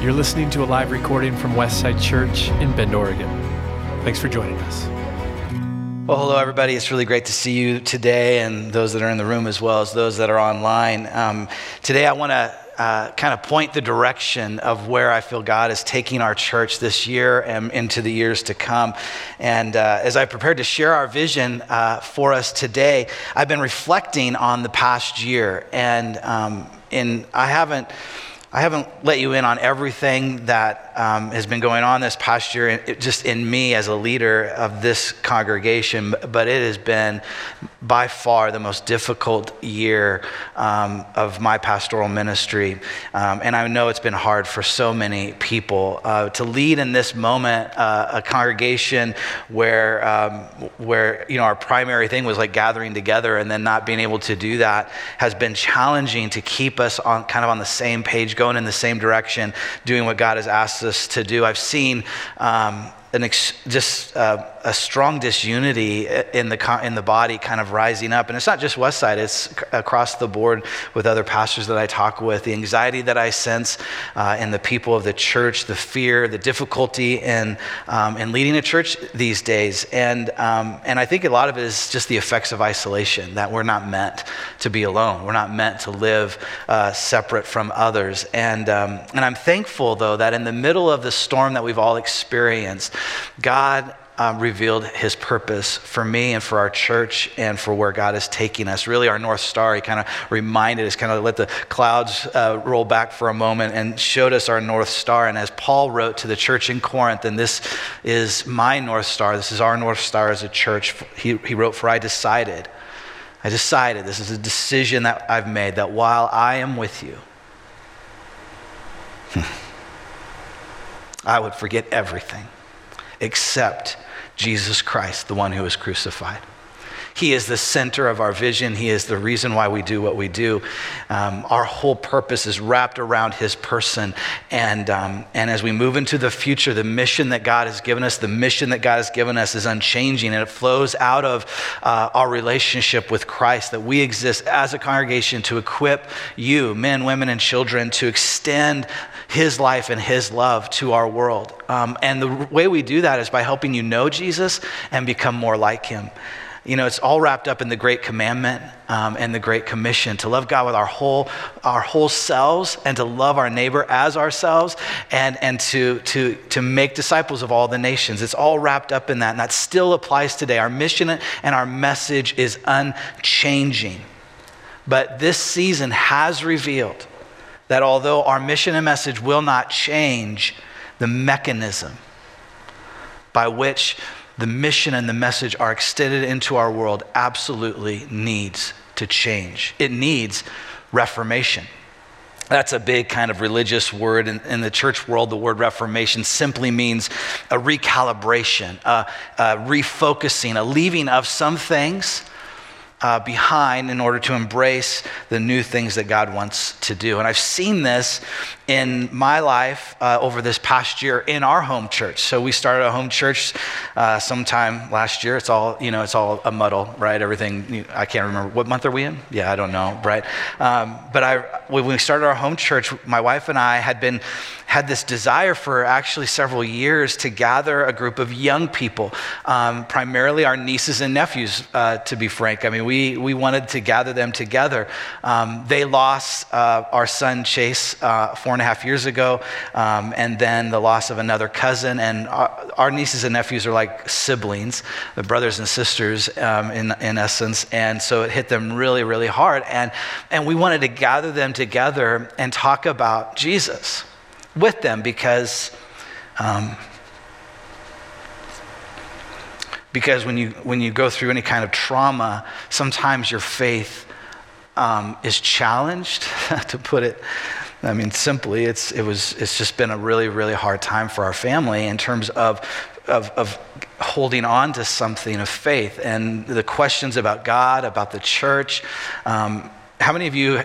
You're listening to a live recording from Westside Church in Bend, Oregon. Thanks for joining us. Well, hello, everybody. It's really great to see you today, and those that are in the room as well as those that are online. Um, today, I want to uh, kind of point the direction of where I feel God is taking our church this year and into the years to come. And uh, as I prepared to share our vision uh, for us today, I've been reflecting on the past year, and um, in I haven't. I haven't let you in on everything that um, has been going on this past year, it, just in me as a leader of this congregation, but it has been by far the most difficult year um, of my pastoral ministry. Um, and I know it's been hard for so many people. Uh, to lead in this moment uh, a congregation where, um, where you know, our primary thing was like gathering together and then not being able to do that has been challenging to keep us on kind of on the same page, going in the same direction, doing what God has asked us to do. I've seen um, an ex- just uh, a strong disunity in the, in the body kind of rising up. And it's not just Westside, it's across the board with other pastors that I talk with. The anxiety that I sense uh, in the people of the church, the fear, the difficulty in, um, in leading a church these days. And, um, and I think a lot of it is just the effects of isolation, that we're not meant to be alone. We're not meant to live uh, separate from others. And, um, and I'm thankful, though, that in the middle of the storm that we've all experienced, God um, revealed his purpose for me and for our church and for where God is taking us. Really, our North Star, he kind of reminded us, kind of let the clouds uh, roll back for a moment and showed us our North Star. And as Paul wrote to the church in Corinth, and this is my North Star, this is our North Star as a church, he, he wrote, For I decided, I decided, this is a decision that I've made, that while I am with you, I would forget everything except Jesus Christ, the one who was crucified. He is the center of our vision. He is the reason why we do what we do. Um, our whole purpose is wrapped around His person. And, um, and as we move into the future, the mission that God has given us, the mission that God has given us is unchanging. And it flows out of uh, our relationship with Christ, that we exist as a congregation to equip you, men, women, and children, to extend his life and his love to our world. Um, and the way we do that is by helping you know Jesus and become more like him. You know, it's all wrapped up in the Great Commandment um, and the Great Commission to love God with our whole, our whole selves and to love our neighbor as ourselves and, and to, to, to make disciples of all the nations. It's all wrapped up in that, and that still applies today. Our mission and our message is unchanging. But this season has revealed that although our mission and message will not change, the mechanism by which the mission and the message are extended into our world absolutely needs to change. It needs reformation. That's a big kind of religious word. In, in, the church world, the word reformation simply means a recalibration, a, a refocusing, a leaving of some things uh, behind in order to embrace the new things that God wants to do. And I've seen this in my life uh, over this past year in our home church. So we started a home church uh, sometime last year. It's all you know. It's all a muddle, right? Everything. I can't remember what month are we in. Yeah, I don't know, right? Um, but I, when we started our home church, my wife and I had been had this desire for actually several years to gather a group of young people, um, primarily our nieces and nephews, uh, to be frank. I mean, we, we wanted to gather them together. Um, they lost uh, our son Chase uh, and a half years ago, um, and then the loss of another cousin. And our, our, nieces and nephews are like siblings, the brothers and sisters um, in, in essence. And so it hit them really, really hard. And, and we wanted to gather them together and talk about Jesus with them because, um, because when you, when you go through any kind of trauma, sometimes your faith um, is challenged, to put it. I mean, simply, it's, it was, it's just been a really, really hard time for our family in terms of, of, of holding on to something of faith and the questions about God, about the church. Um, how many of you,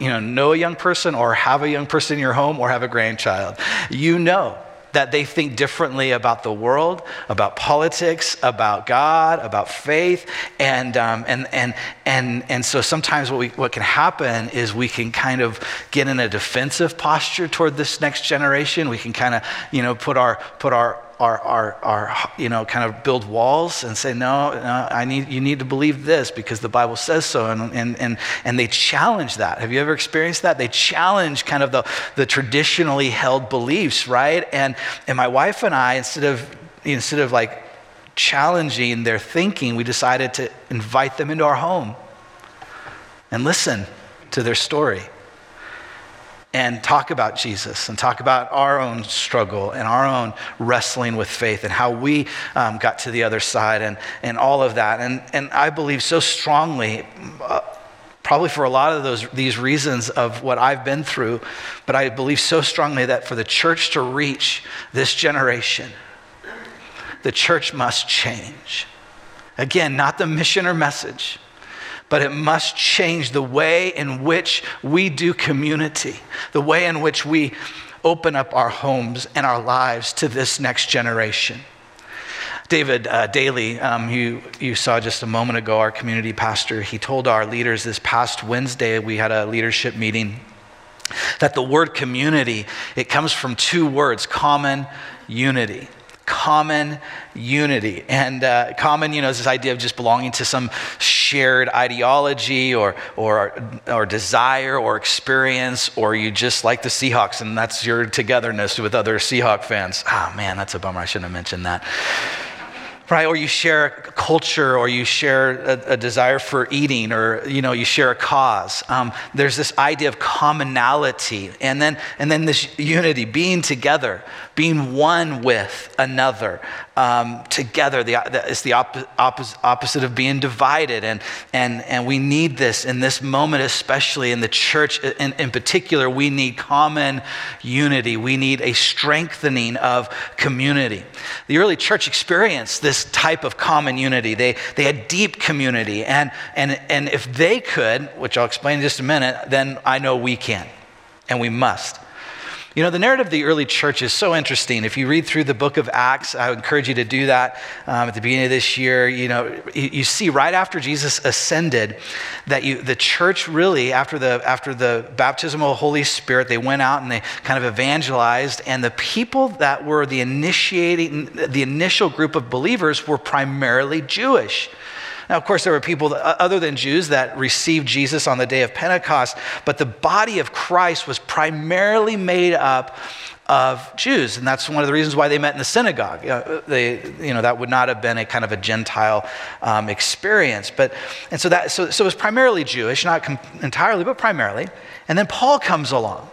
you know, know a young person or have a young person in your home or have a grandchild? You know that they think differently about the world, about politics, about God, about faith. And, um, and, and, and, and so sometimes what, we, what can happen is we can kind of get in a defensive posture toward this next generation. We can kind of, you know, put our, put our, our, our, our, you know, kind of build walls and say, no, no, I need, you need to believe this because the Bible says so. And, and, and, and they challenge that. Have you ever experienced that? They challenge kind of the, the traditionally held beliefs, right? And, and my wife and I, instead of, instead of like challenging their thinking, we decided to invite them into our home and listen to their story and talk about Jesus and talk about our own struggle and our own wrestling with faith and how we um, got to the other side and, and all of that. And, and I believe so strongly, uh, probably for a lot of those, these reasons of what I've been through, but I believe so strongly that for the church to reach this generation, the church must change. Again, not the mission or message but it must change the way in which we do community, the way in which we open up our homes and our lives to this next generation. David uh, Daly, um, you, you saw just a moment ago, our community pastor, he told our leaders this past Wednesday, we had a leadership meeting, that the word community, it comes from two words, common unity common unity. And uh, common, you know, is this idea of just belonging to some shared ideology or, or, or desire or experience, or you just like the Seahawks and that's your togetherness with other Seahawk fans. Oh man, that's a bummer. I shouldn't have mentioned that right? Or you share a culture, or you share a, a, desire for eating, or you know, you share a cause. Um, there's this idea of commonality, and then and then this unity, being together, being one with another um, together. The, the, it's the op, opposite of being divided. And, and, and we need this in this moment, especially in the church in, in particular. We need common unity, we need a strengthening of community. The early church experienced this type of common unity. They, they had deep community. And, and, and if they could, which I'll explain in just a minute, then I know we can and we must. You know, the narrative of the early church is so interesting. If you read through the book of Acts, I would encourage you to do that um, at the beginning of this year. You know, you, you see right after Jesus ascended that you, the church really, after the, after the baptism of the Holy Spirit, they went out and they kind of evangelized. And the people that were the initiating, the initial group of believers were primarily Jewish. Now, of course, there were people other than Jews that received Jesus on the day of Pentecost, but the body of Christ was primarily made up of Jews, and that's one of the reasons why they met in the synagogue. Uh, they, you know, that would not have been a kind of a Gentile um, experience, but and so that so, so it was primarily Jewish, not com- entirely, but primarily. And then Paul comes along,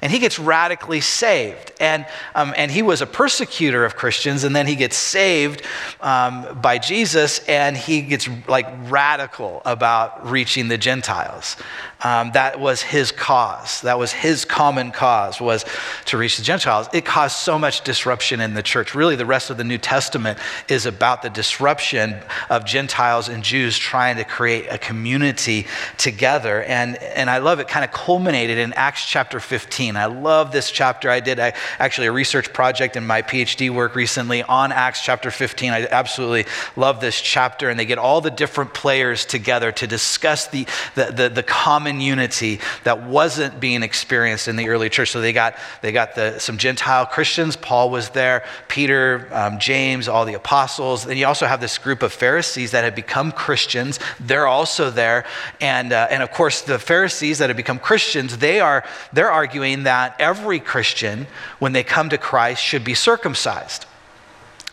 and he gets radically saved. And, um, and he was a persecutor of Christians, and then he gets saved um, by Jesus, and he gets like radical about reaching the Gentiles. Um, that was his cause. That was his common cause was to reach the Gentiles. It caused so much disruption in the church. Really, the rest of the New Testament is about the disruption of Gentiles and Jews trying to create a community together. And, and I love it kind of culminated in Acts chapter 15. I love this chapter. I did actually a research project in my PhD work recently on Acts chapter 15. I absolutely love this chapter. And they get all the different players together to discuss the, the, the, the common common unity that wasn't being experienced in the early church. So they got, they got the, some Gentile Christians. Paul was there, Peter, um, James, all the apostles. Then you also have this group of Pharisees that had become Christians. They're also there. And, uh, and of course, the Pharisees that had become Christians, they are, they're arguing that every Christian, when they come to Christ, should be circumcised.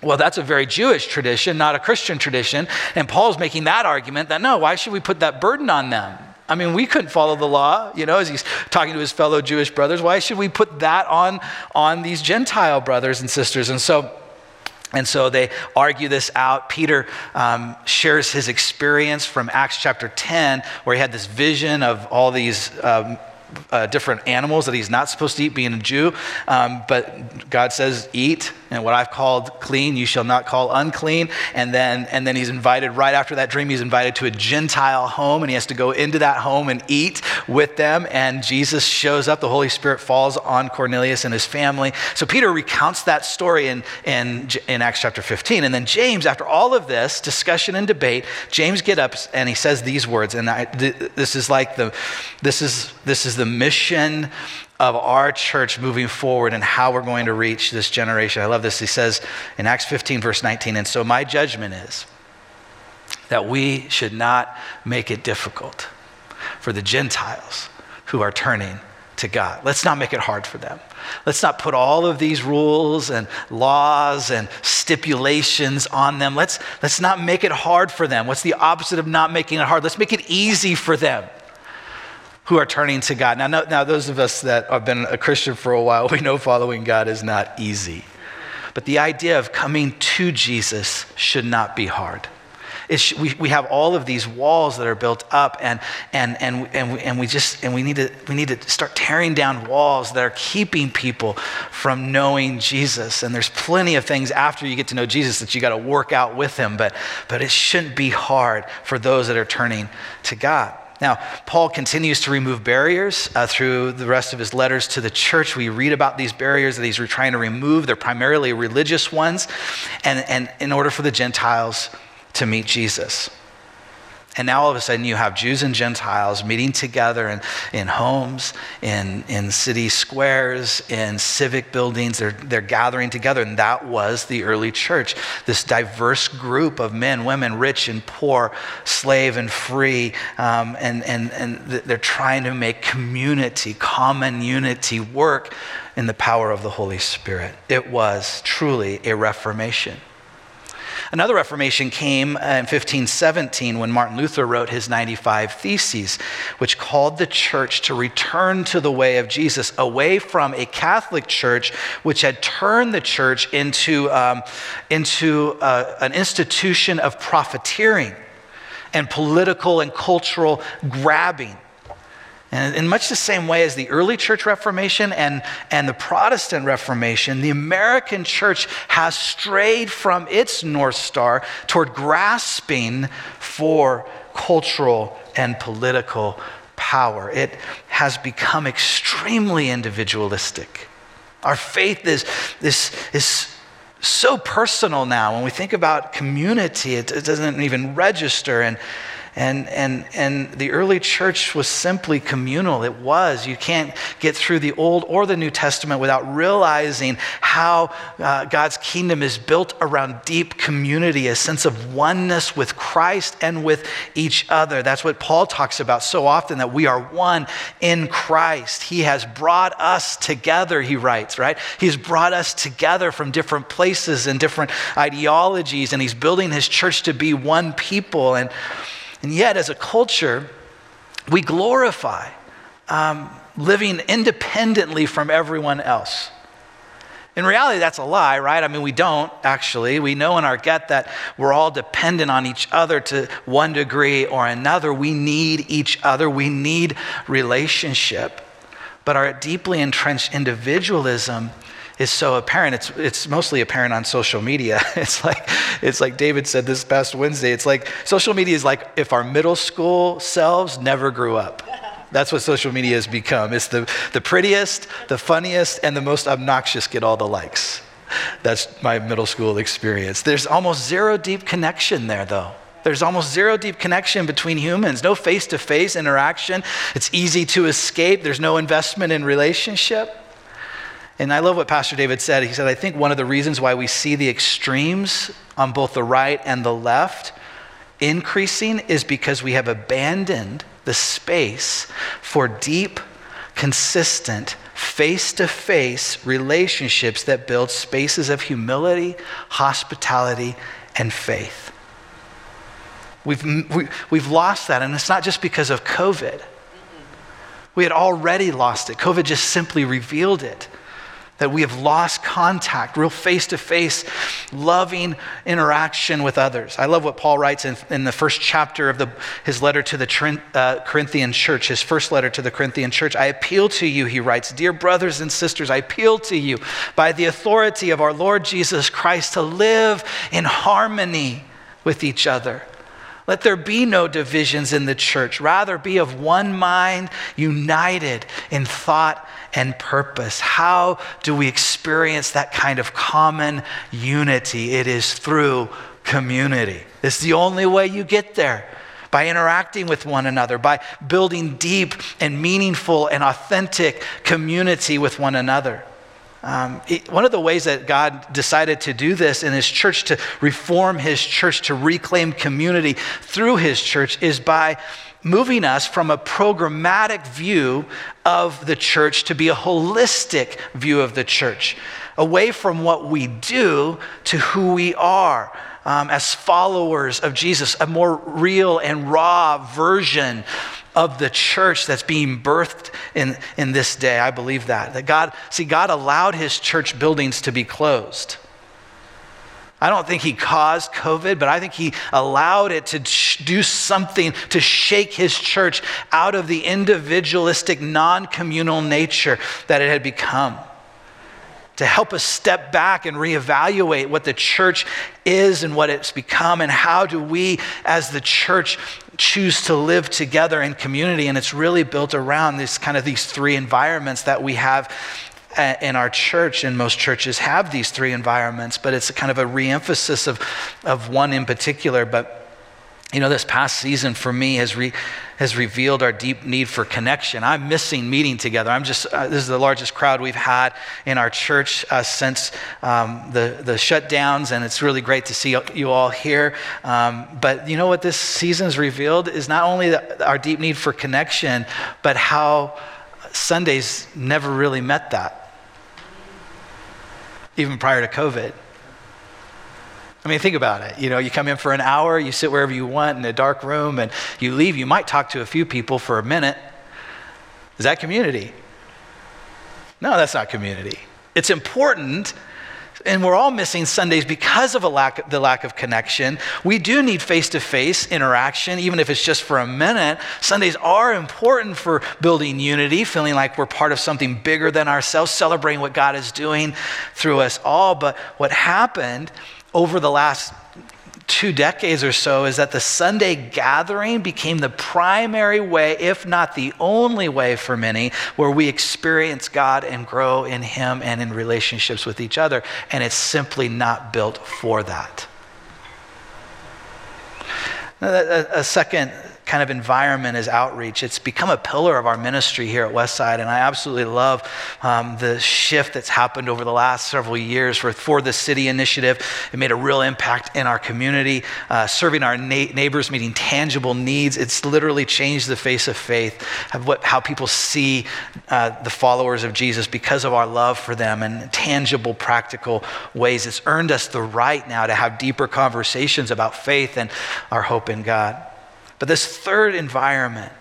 Well, that's a very Jewish tradition, not a Christian tradition. And Paul's making that argument that no, why should we put that burden on them? I mean, we couldn't follow the law, you know, as he's talking to his fellow Jewish brothers. Why should we put that on, on these Gentile brothers and sisters? And so, and so they argue this out. Peter um, shares his experience from Acts chapter 10, where he had this vision of all these. Um, uh, different animals that he's not supposed to eat being a Jew. Um, but God says, eat. And what I've called clean, you shall not call unclean. And then, and then he's invited, right after that dream, he's invited to a Gentile home, and he has to go into that home and eat with them. And Jesus shows up, the Holy Spirit falls on Cornelius and his family. So Peter recounts that story in, in, in Acts chapter 15. And then James, after all of this discussion and debate, James get up and he says these words. And I, this is like the, this is, this is the mission of our church moving forward and how we're going to reach this generation. I love this. He says in Acts 15, verse 19, and so my judgment is that we should not make it difficult for the Gentiles who are turning to God. Let's not make it hard for them. Let's not put all of these rules and laws and stipulations on them. Let's, let's not make it hard for them. What's the opposite of not making it hard? Let's make it easy for them who are turning to God. Now, now, those of us that have been a Christian for a while, we know following God is not easy. But the idea of coming to Jesus should not be hard. We, we have all of these walls that are built up, and, and, and, and, we, and we just and we need, to, we need to start tearing down walls that are keeping people from knowing Jesus. And there's plenty of things after you get to know Jesus that you got to work out with him, but, but it shouldn't be hard for those that are turning to God. Now, Paul continues to remove barriers uh, through the rest of his letters to the church. We read about these barriers that he's trying to remove. They're primarily religious ones, and, and in order for the Gentiles to meet Jesus. And now all of a sudden you have Jews and Gentiles meeting together in, in homes, in, in city squares, in civic buildings. They're, they're gathering together. And that was the early church this diverse group of men, women, rich and poor, slave and free. Um, and, and, and they're trying to make community, common unity work in the power of the Holy Spirit. It was truly a reformation. Another Reformation came in 1517 when Martin Luther wrote his 95 Theses, which called the church to return to the way of Jesus, away from a Catholic church which had turned the church into, um, into uh, an institution of profiteering and political and cultural grabbing. And in much the same way as the early church reformation and, and the Protestant Reformation, the American church has strayed from its North Star toward grasping for cultural and political power. It has become extremely individualistic. Our faith is, is, is so personal now. When we think about community, it, it doesn't even register. And, and, and, and the early church was simply communal. It was. You can't get through the Old or the New Testament without realizing how uh, God's kingdom is built around deep community, a sense of oneness with Christ and with each other. That's what Paul talks about so often that we are one in Christ. He has brought us together, he writes, right? He's brought us together from different places and different ideologies, and he's building his church to be one people. And and yet, as a culture, we glorify um, living independently from everyone else. In reality, that's a lie, right? I mean, we don't actually. We know in our gut that we're all dependent on each other to one degree or another. We need each other, we need relationship. But our deeply entrenched individualism is so apparent. It's, it's mostly apparent on social media. It's like, it's like David said this past Wednesday. It's like social media is like if our middle school selves never grew up. That's what social media has become. It's the, the prettiest, the funniest, and the most obnoxious get all the likes. That's my middle school experience. There's almost zero deep connection there, though. There's almost zero deep connection between humans, no face to face interaction. It's easy to escape, there's no investment in relationship. And I love what Pastor David said. He said, I think one of the reasons why we see the extremes on both the right and the left increasing is because we have abandoned the space for deep, consistent, face to face relationships that build spaces of humility, hospitality, and faith. We've, we, have we have lost that, and it's not just because of COVID. We had already lost it. COVID just simply revealed it. That we have lost contact, real face to face, loving interaction with others. I love what Paul writes in, in the first chapter of the, his letter to the uh, Corinthian church, his first letter to the Corinthian church. I appeal to you, he writes, Dear brothers and sisters, I appeal to you by the authority of our Lord Jesus Christ to live in harmony with each other. Let there be no divisions in the church. Rather, be of one mind, united in thought and purpose. How do we experience that kind of common unity? It is through community. It's the only way you get there by interacting with one another, by building deep and meaningful and authentic community with one another. Um, it, one of the ways that God decided to do this in His church, to reform His church, to reclaim community through His church, is by moving us from a programmatic view of the church to be a holistic view of the church, away from what we do to who we are. Um, as followers of Jesus, a more real and raw version of the church that's being birthed in, in this day. I believe that. That God, see, God allowed his church buildings to be closed. I don't think he caused COVID, but I think he allowed it to do something to shake his church out of the individualistic, non communal nature that it had become. To help us step back and reevaluate what the church is and what it's become, and how do we, as the church, choose to live together in community. And it's really built around this kind of these three environments that we have uh, in our church, and most churches have these three environments, but it's kind of a reemphasis of, of one in particular. But you know, this past season for me has, re, has revealed our deep need for connection. I'm missing meeting together. I'm just, uh, this is the largest crowd we've had in our church uh, since um, the, the shutdowns, and it's really great to see you all here. Um, but you know what this season has revealed is not only the, our deep need for connection, but how Sundays never really met that, even prior to COVID. I mean, think about it. You know, you come in for an hour, you sit wherever you want in a dark room, and you leave. You might talk to a few people for a minute. Is that community? No, that's not community. It's important, and we're all missing Sundays because of a lack, the lack of connection. We do need face to face interaction, even if it's just for a minute. Sundays are important for building unity, feeling like we're part of something bigger than ourselves, celebrating what God is doing through us all. But what happened over the last two decades or so is that the Sunday gathering became the primary way, if not the only way for many, where we experience God and grow in Him and in relationships with each other. And it's simply not built for that. A second kind of environment is outreach. It's become a pillar of our ministry here at Westside, and I absolutely love um, the shift that's happened over the last several years for, for the city initiative. It made a real impact in our community, uh, serving our na- neighbors, meeting tangible needs. It's literally changed the face of faith, of what, how people see uh, the followers of Jesus because of our love for them in tangible, practical ways. It's earned us the right now to have deeper conversations about faith and our hope in God. But this third environment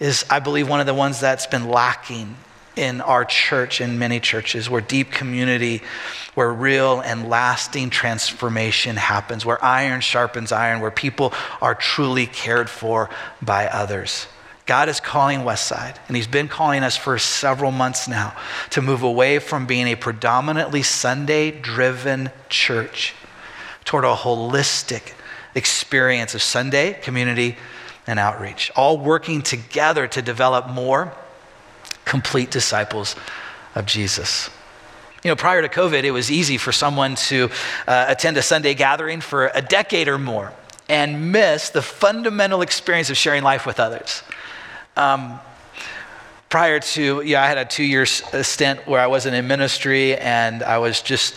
is, I believe, one of the ones that's been lacking in our church, in many churches, where deep community, where real and lasting transformation happens, where iron sharpens iron, where people are truly cared for by others. God is calling Westside, and He's been calling us for several months now to move away from being a predominantly Sunday driven church toward a holistic, experience of Sunday, community, and outreach, all working together to develop more complete disciples of Jesus. You know, prior to COVID, it was easy for someone to uh, attend a Sunday gathering for a decade or more and miss the fundamental experience of sharing life with others. Um, prior to, yeah, I had a two year uh, stint where I wasn't in ministry and I was just,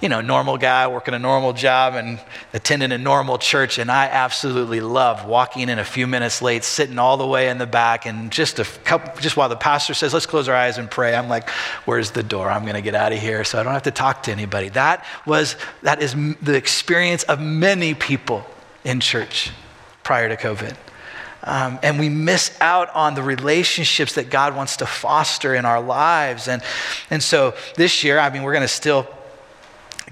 you know, normal guy working a normal job and attending a normal church. And I absolutely loved walking in a few minutes late, sitting all the way in the back. And just a couple, just while the pastor says, let's close our eyes and pray, I'm like, where's the door? I'm going to get out of here so I don't have to talk to anybody. That was, that is the experience of many people in church prior to COVID. Um, and we miss out on the relationships that God wants to foster in our lives. And, and so this year, I mean, we're going to still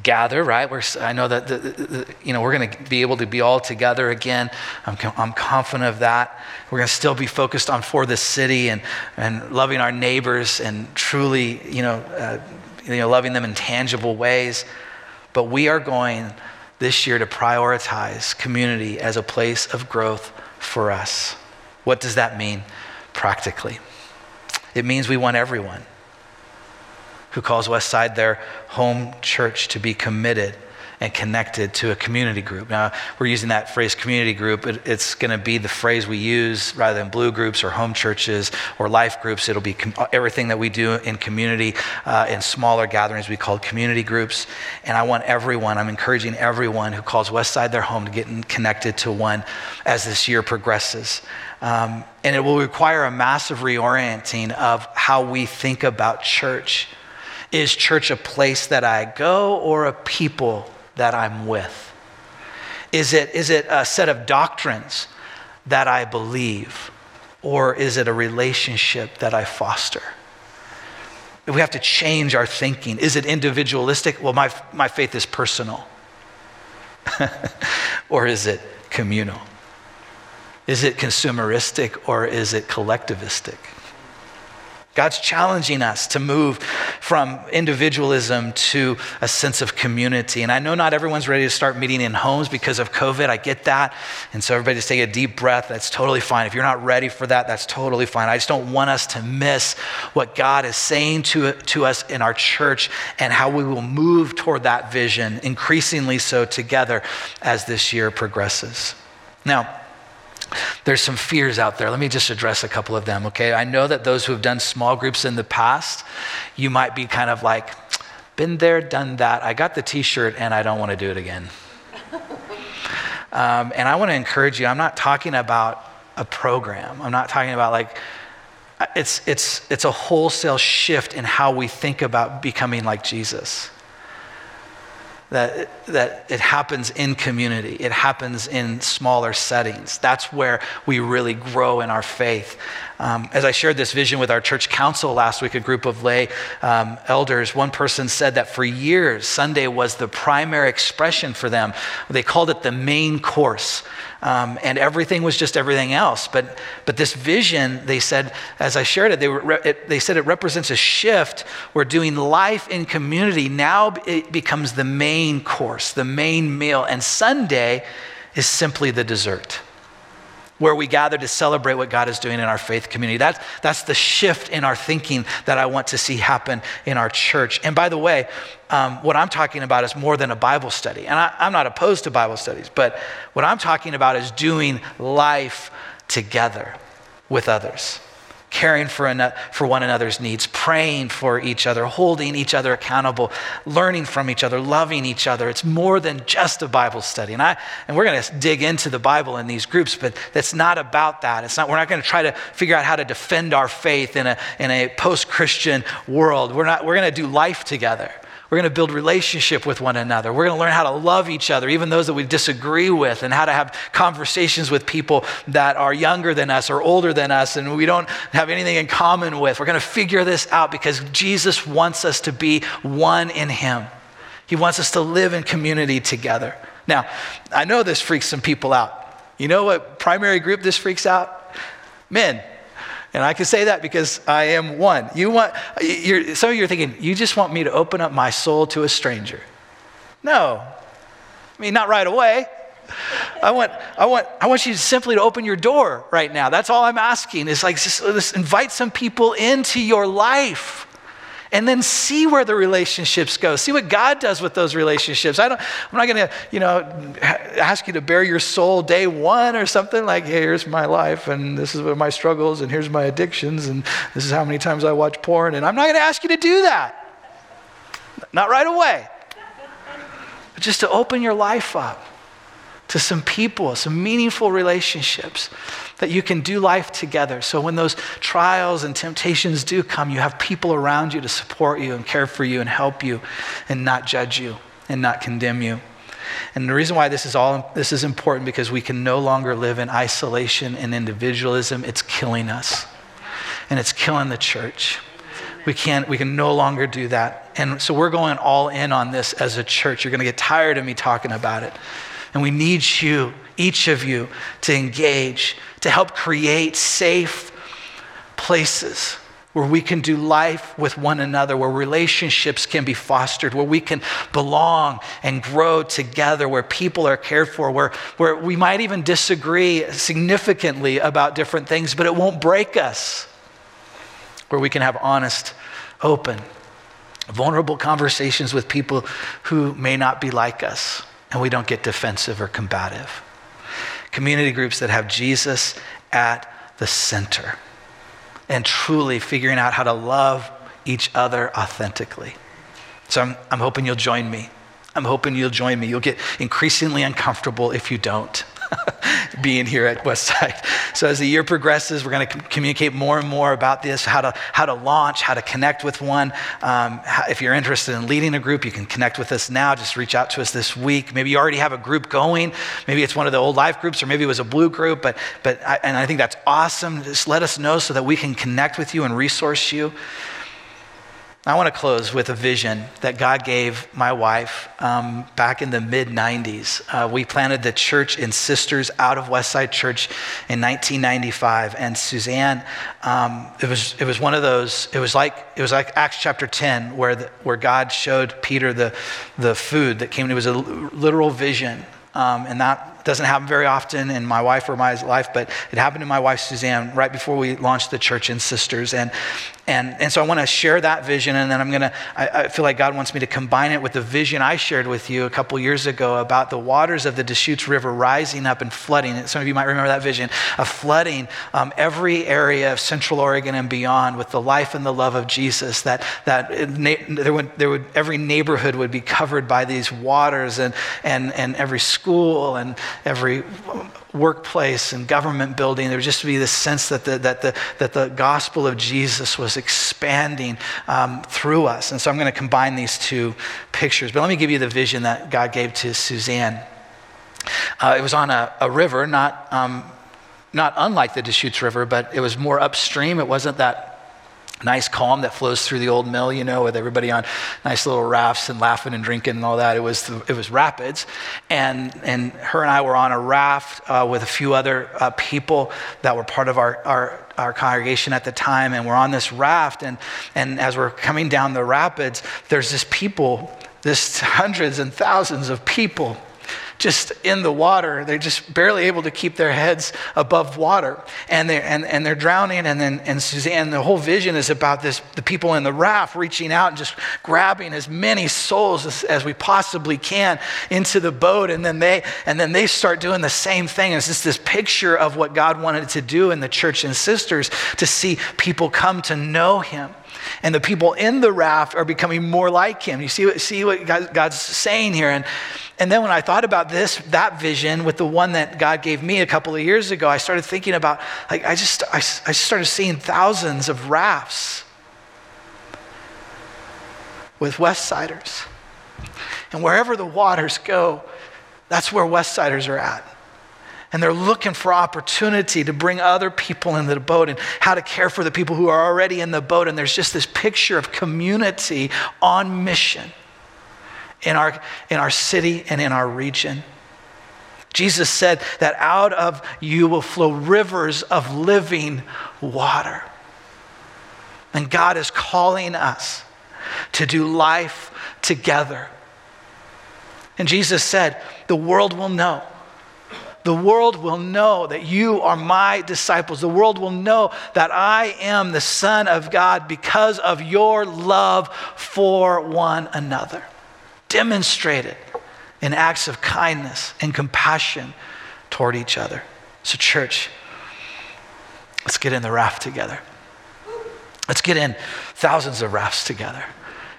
gather, right? We're, I know that the, the, the, you know we're going to be able to be all together again. I'm, I'm confident of that. We're going to still be focused on for the city and, and loving our neighbors and truly, you know, uh, you know, loving them in tangible ways. But we are going this year to prioritize community as a place of growth for us. What does that mean practically? It means we want everyone who calls Westside their home church to be committed and connected to a community group. Now, we're using that phrase community group. it's going to be the phrase we use rather than blue groups or home churches or life groups. It'll be com- everything that we do in community, uh, in smaller gatherings, we call community groups. And I want everyone, I'm encouraging everyone who calls Westside their home to get connected to one as this year progresses. Um, and it will require a massive reorienting of how we think about church. Is church a place that I go or a people that I'm with? Is it, is it a set of doctrines that I believe? Or is it a relationship that I foster? We have to change our thinking. Is it individualistic? Well, my, my faith is personal. or is it communal? Is it consumeristic or is it collectivistic? God's challenging us to move from individualism to a sense of community. And I know not everyone's ready to start meeting in homes because of COVID. I get that. And so everybody just take a deep breath. That's totally fine. If you're not ready for that, that's totally fine. I just don't want us to miss what God is saying to, to us in our church and how we will move toward that vision, increasingly so together as this year progresses. Now, there's some fears out there. Let me just address a couple of them, okay? I know that those who have done small groups in the past, you might be kind of like, been there, done that. I got the t shirt and I don't want to do it again. um, and I want to encourage you, I'm not talking about a program. I'm not talking about like, it's, it's, it's a wholesale shift in how we think about becoming like Jesus that, that it happens in community, it happens in smaller settings. That's where we really grow in our faith. Um, as I shared this vision with our church council last week, a group of lay um, elders, one person said that for years, Sunday was the primary expression for them. They called it the main course. Um, and everything was just everything else. But, but this vision, they said, as I shared it they, were, it, they said it represents a shift where doing life in community now it becomes the main course, the main meal. And Sunday is simply the dessert where we gather to celebrate what God is doing in our faith community. That's, that's the shift in our thinking that I want to see happen in our church. And by the way, um, what I'm talking about is more than a Bible study. And I, I'm not opposed to Bible studies, but what I'm talking about is doing life together with others caring for, an, for one another's needs, praying for each other, holding each other accountable, learning from each other, loving each other. It's more than just a Bible study. And, I, and we're going to dig into the Bible in these groups, but that's not about that. It's not, we're not going to try to figure out how to defend our faith in a, in a post Christian world. We're, not, we're going to do life together. We're going to build relationship with one another. We're going to learn how to love each other, even those that we disagree with, and how to have conversations with people that are younger than us or older than us and we don't have anything in common with. We're going to figure this out because Jesus wants us to be one in Him. He wants us to live in community together. Now, I know this freaks some people out. You know what primary group this freaks out? Men. And I can say that because I am one. You want, some of you are thinking, you just want me to open up my soul to a stranger. No. I mean, not right away. I want, I, want, I want you simply to open your door right now. That's all I'm asking. Is like just, just invite some people into your life and then see where the relationships go. See what God does with those relationships. I don't, I'm not going to, you know, ask you to bare your soul day one or something like, hey, here's my life and this is my struggles and here's my addictions and this is how many times I watch porn. And I'm not going to ask you to do that. Not right away. But just to open your life up to some people, some meaningful relationships that you can do life together. So when those trials and temptations do come, you have people around you to support you and care for you and help you and not judge you and not condemn you. And the reason why this is all this is important because we can no longer live in isolation and individualism. It's killing us. And it's killing the church. We can't we can no longer do that. And so we're going all in on this as a church. You're going to get tired of me talking about it. And we need you, each of you, to engage, to help create safe places where we can do life with one another, where relationships can be fostered, where we can belong and grow together, where people are cared for, where, where we might even disagree significantly about different things, but it won't break us, where we can have honest, open, vulnerable conversations with people who may not be like us, and we don't get defensive or combative. Community groups that have Jesus at the center and truly figuring out how to love each other authentically. So I'm, I'm hoping you'll join me. I'm hoping you'll join me. You'll get increasingly uncomfortable if you don't. being here at Westside. So as the year progresses, we're going to communicate more and more about this, how to how to launch, how to connect with one. Um, how, if you're interested in leading a group, you can connect with us now. Just reach out to us this week. Maybe you already have a group going. Maybe it's one of the old life groups, or maybe it was a blue group. But but I, and I think that's awesome. Just let us know so that we can connect with you and resource you. I want to close with a vision that God gave my wife um, back in the mid 90s. Uh, we planted the church in Sisters out of Westside Church in 1995. And Suzanne, um, it, was, it was one of those, it was like, it was like Acts chapter 10, where, the, where God showed Peter the, the food that came. It was a literal vision. Um, and that doesn't happen very often in my wife or my life, but it happened to my wife Suzanne right before we launched the church in Sisters. And and, and so I want to share that vision, and then I'm going to, I, feel like God wants me to combine it with the vision I shared with you a couple years ago about the waters of the Deschutes River rising up and flooding. Some of you might remember that vision of flooding um, every area of Central Oregon and beyond with the life and the love of Jesus. That, that there would, there would, every neighborhood would be covered by these waters, and, and, and every school and every workplace and government building, there would just be this sense that the, that the, that the gospel of Jesus was expanding um, through us. And so I'm going to combine these two pictures. But let me give you the vision that God gave to Suzanne. Uh, it was on a, a river, not, um, not unlike the Deschutes River, but it was more upstream. It wasn't that nice calm that flows through the old mill, you know, with everybody on nice little rafts and laughing and drinking and all that. It was, the, it was rapids. And, and her and I were on a raft uh, with a few other uh, people that were part of our, our, our congregation at the time. And we're on this raft. And, and as we're coming down the rapids, there's this people, this hundreds and thousands of people just in the water. They're just barely able to keep their heads above water. And they're, and, and they're drowning. And then and Suzanne, the whole vision is about this the people in the raft reaching out and just grabbing as many souls as, as we possibly can into the boat. And then they and then they start doing the same thing. It's just this picture of what God wanted to do in the church and Sisters to see people come to know him and the people in the raft are becoming more like him. You see what, see what God's saying here? And, and then when I thought about this, that vision with the one that God gave me a couple of years ago, I started thinking about, like, I just, I, I started seeing thousands of rafts with Westsiders. And wherever the waters go, that's where Westsiders are at and they're looking for opportunity to bring other people into the boat and how to care for the people who are already in the boat. And there's just this picture of community on mission in our, in our city and in our region. Jesus said that out of you will flow rivers of living water. And God is calling us to do life together. And Jesus said, The world will know the world will know that you are my disciples. The world will know that I am the Son of God because of your love for one another. Demonstrated in acts of kindness and compassion toward each other. So, church, let's get in the raft together. Let's get in thousands of rafts together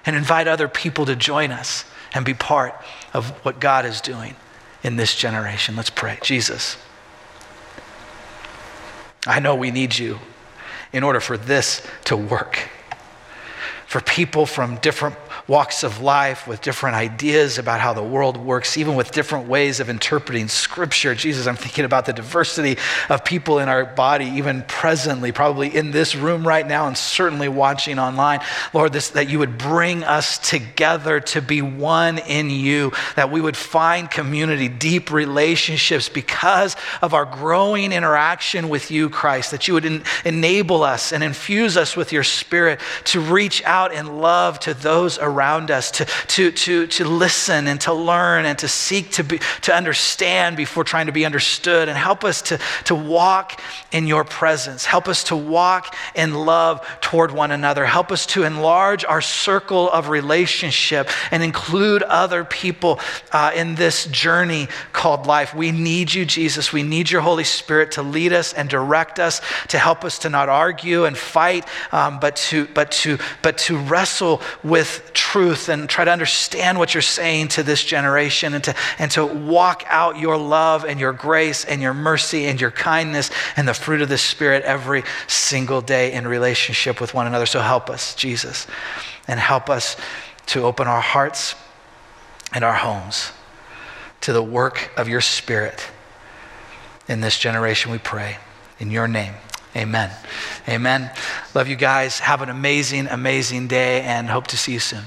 and invite other people to join us and be part of what God is doing in this generation. Let's pray. Jesus, I know we need you in order for this to work. For people from different walks of life, with different ideas about how the world works, even with different ways of interpreting Scripture. Jesus, I'm thinking about the diversity of people in our body, even presently, probably in this room right now, and certainly watching online. Lord, this, that you would bring us together to be one in you, that we would find community, deep relationships because of our growing interaction with you, Christ, that you would en- enable us and infuse us with your spirit to reach out in love to those around us, to, to, to, to listen and to learn and to seek to, be, to understand before trying to be understood, and help us to, to walk in your presence. Help us to walk in love toward one another. Help us to enlarge our circle of relationship and include other people uh, in this journey called life. We need you, Jesus. We need your Holy Spirit to lead us and direct us, to help us to not argue and fight, um, but, to, but, to, but to wrestle with truth and try to understand what you're saying to this generation and to, and to walk out your love and your grace and your mercy and your kindness and the fruit of the Spirit every single day in relationship with one another. So help us, Jesus, and help us to open our hearts and our homes to the work of your Spirit in this generation, we pray. In your name, amen. Amen. Love you guys. Have an amazing, amazing day and hope to see you soon.